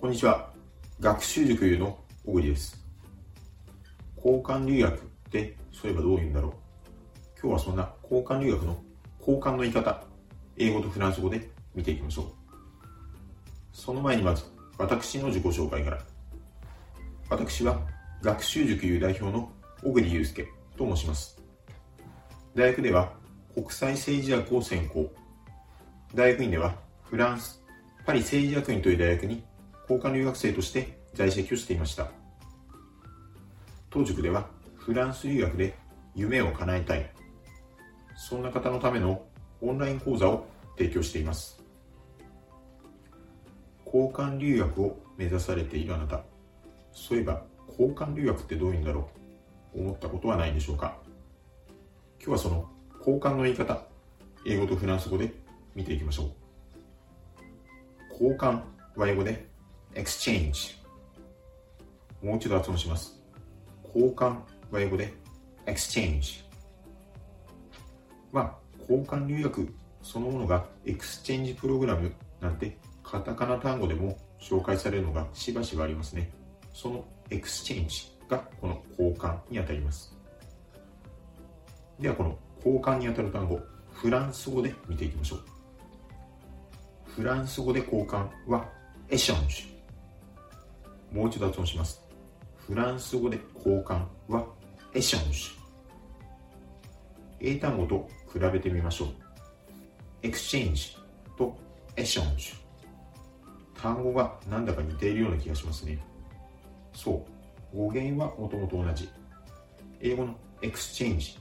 こんにちは。学習塾優の小栗です。交換留学ってそういえばどういうんだろう。今日はそんな交換留学の交換の言い方、英語とフランス語で見ていきましょう。その前にまず、私の自己紹介から。私は学習塾優代表の小栗祐介と申します。大学では国際政治学を専攻。大学院ではフランス、パリ政治学院という大学に交換留学生として在籍をしていました。当塾ではフランス留学で夢を叶えたい。そんな方のためのオンライン講座を提供しています。交換留学を目指されているあなた。そういえば交換留学ってどういうんだろう。思ったことはないでしょうか。今日はその交換の言い方英語とフランス語で見ていきましょう。交換は英語で exchange. もう一度発音します。交換は英語で exchange. まあ交換留学そのものがエクスチェンジプログラムなんてカタカナ単語でも紹介されるのがしばしばありますね。そのexchange がこの交換にあたります。ではこの交換にあたる単語フランス語で見ていきましょう。フランス語で交換は échange もう一度発音します。フランス語で交換は échange。英単語と比べてみましょう。 exchange と échange。単語がなんだか似ているような気がしますね。そう。語源はもともと同じ。英語の exchange。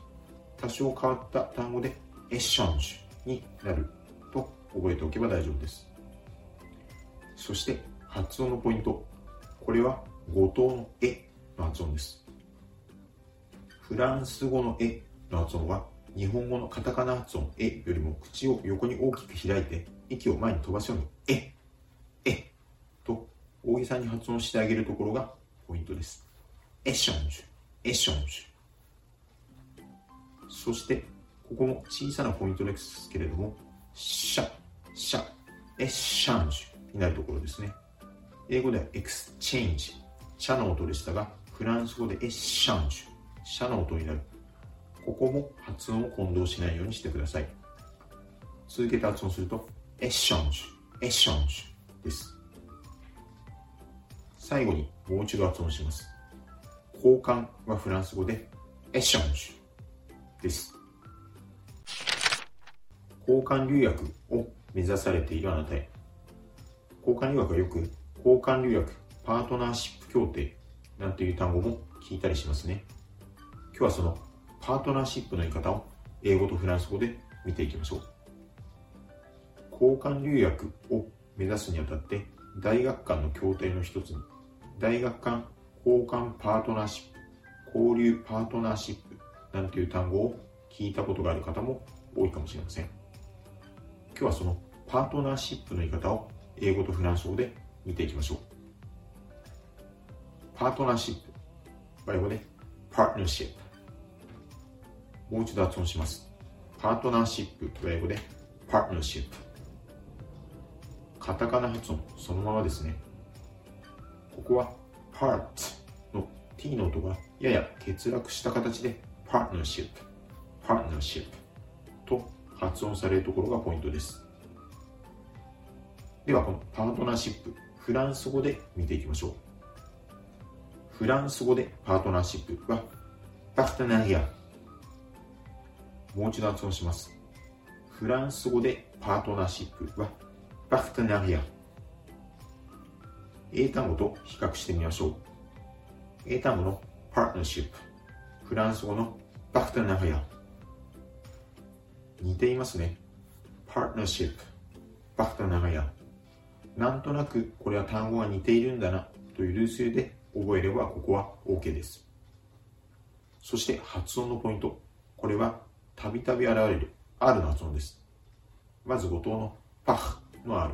多少変わった単語で échange になると覚えておけば大丈夫です。そして発音のポイント。これは語頭の é の発音です。フランス語の é の発音は日本語のカタカナ発音えよりも口を横に大きく開いて息を前に飛ばすように é é と大げさに発音してあげるところがポイントです。 échange、échange。そしてここも小さなポイントですけれども、シャ、シャ、 échange になるところですね。英語では exchange、チャの音でしたが、フランス語で échange、シャの音になる。ここも発音を混同しないようにしてください。続けて発音すると、エッシャンジュ、エッシャンジュです。最後にもう一度発音します。交換はフランス語でエッシャンジュです。交換留学を目指されているあなたへ。交換留学はよく交換留学、パートナーシップ協定なんていう単語も聞いたりしますね。今日はそのパートナーシップの言い方を英語とフランス語で見ていきましょう。交換留学を目指すにあたって大学間の協定の一つに大学間交換パートナーシップ、交流パートナーシップなんていう単語を聞いたことがある方も多いかもしれません。今日はそのパートナーシップの言い方を英語とフランス語で見ていきましょう。パートナーシップ。英語で、パートナーシップ。もう一度発音します。パートナーシップ。英語で、パートナーシップ。カタカナ発音、そのままですね。ここは、パートの t の音がやや欠落した形で、パートナーシップ。パートナーシップ。と発音されるところがポイントです。では、このパートナーシップ。フランス語で見ていきましょう。フランス語でパートナーシップはパクトナリア。もう一度発音します。フランス語でパートナーシップはパクトナリア。英単語と比較してみましょう。英単語のパートナーシップ。フランス語のパクトナリア。似ていますね。パートナーシップ。パクトナリア。なんとなくこれは単語が似ているんだなという類推で覚えればここは OK です。そして発音のポイント。これはたびたび現れる R の発音です。まず五島のパフの R。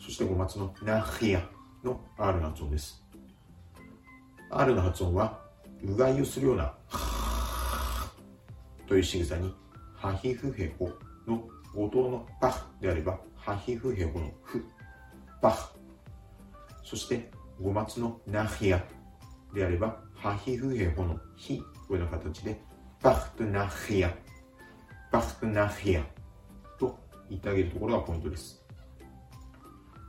そして五松のナヒアの R の発音です。R の発音はうがいをするようなという仕草にハヒフヘホの五島のパフであればハヒフヘホのフバッそして語末のナヒアであればハヒフヘホのヒこの形でバフトナヒアバフトナヒアと言ってあげるところがポイントです。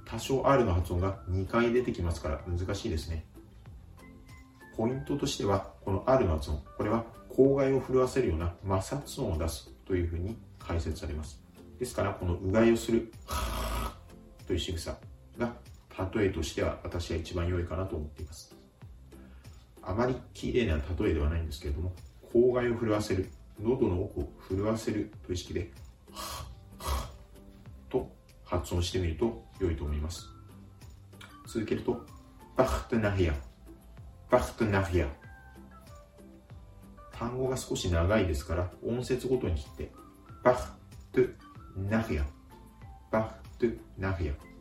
多少 R の発音が2回出てきますから難しいですね。ポイントとしてはこの R の発音。これは口外を震わせるような摩擦音を出すというふうに解説されます。ですからこのうがいをするという仕草。が例えとしては私は一番良いかなと思っています。あまり綺麗な例えではないんですけれども口外を震わせる喉の奥を震わせるという意識で と発音してみると良いと思います。続けると partenariat。partenariat。単語が少し長いですから音節ごとに切ってバフトナヒア。バフトナヒア。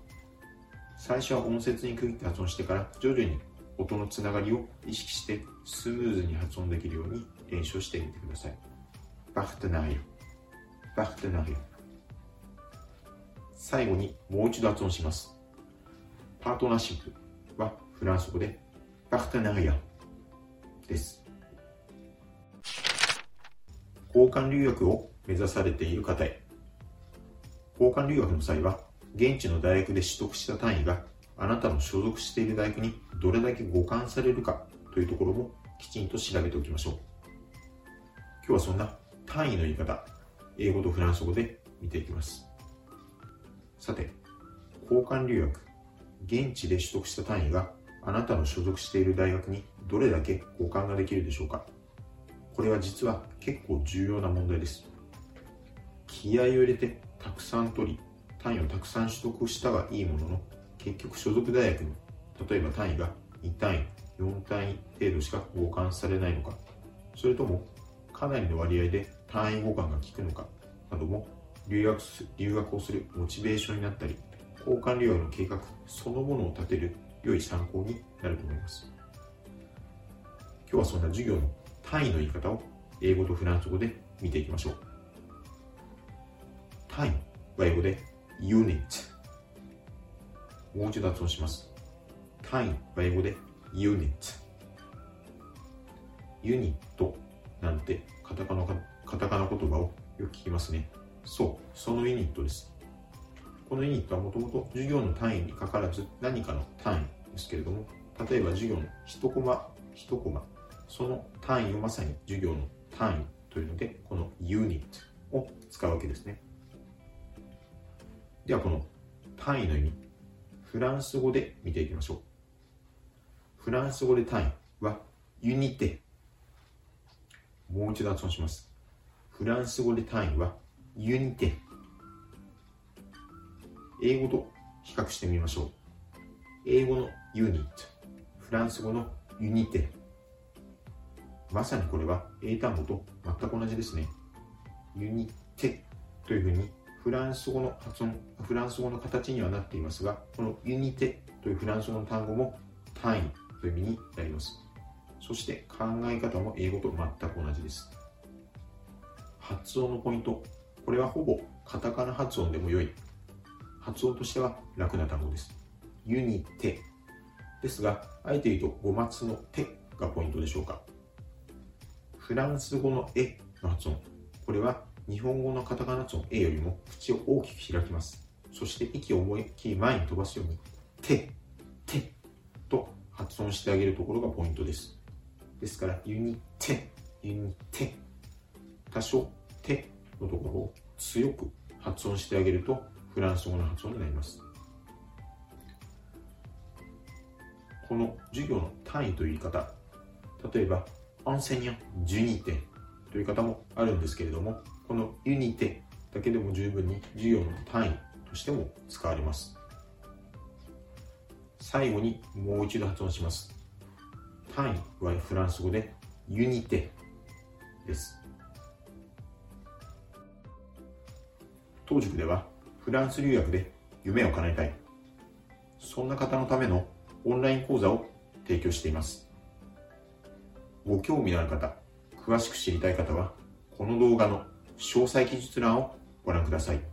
最初は音節に区切って発音してから徐々に音のつながりを意識してスムーズに発音できるように練習してみてください。 partenariat partenariat最後にもう一度発音します。パートナーシップ。はフランス語でパートナリアです。交換留学を目指されている方へ。交換留学の際は現地の大学で取得した単位があなたの所属している大学にどれだけ互換されるかというところもきちんと調べておきましょう。今日はそんな単位の言い方英語とフランス語で見ていきます。さて交換留学現地で取得した単位があなたの所属している大学にどれだけ互換ができるでしょうか。これは実は結構重要な問題です。気合を入れてたくさん取り単位をたくさん取得したはいいものの結局所属大学に例えば単位が2単位4単位程度しか互換されないのかそれともかなりの割合で単位互換が効くのかなども留学留学をするモチベーションになったり交換留学の計画そのものを立てる良い参考になると思います。今日はそんな授業の単位の言い方を英語とフランス語で見ていきましょう。単位は英語で unit。もう一度発音します。単位は英語で unit。ユニットなんてカタカナカタカナ言葉をよく聞きますね。そう、そのユニットです。このユニットはもともと授業の単位にかかわらず何かの単位ですけれども、例えば授業の1コマ、1コマ、その単位をまさに授業の単位というので、このユニットを使うわけですね。ではこの単位の意味、フランス語で見ていきましょう。フランス語で単位はユニテ。もう一度発音します。フランス語で単位はユニテ。英語と比較してみましょう。英語のユニット、フランス語のユニテ。まさにこれは英単語と全く同じですね。ユニテというふうにフランス語の発音、フランス語の形にはなっていますが、このユニテというフランス語の単語も単位という意味になります。そして考え方も英語と全く同じです。発音のポイント。これはほぼカタカナ発音でも良い発音としては楽な単語です。ユニテですが、あえて言うと語末のテがポイントでしょうか。フランス語の é の発音。これは日本語のカタカナ音 A よりも口を大きく開きます。そして息を思いっきり前に飛ばすように、 té、té と発音してあげるところがポイントです。ですから、 unité、unité。多少、 té のところを強く発音してあげるとフランス語の発音になります。この授業の単位という言い方、例えば、アンセニャン、ジュニテという方もあるんですけれども、このユニテだけでも十分に授業の単位としても使われます。最後にもう一度発音します。単位はフランス語でユニテです。当塾ではフランス留学で夢を叶えたい。そんな方のためのオンライン講座を提供しています。ご興味のある方、詳しく知りたい方は、この動画の詳細記述欄をご覧ください。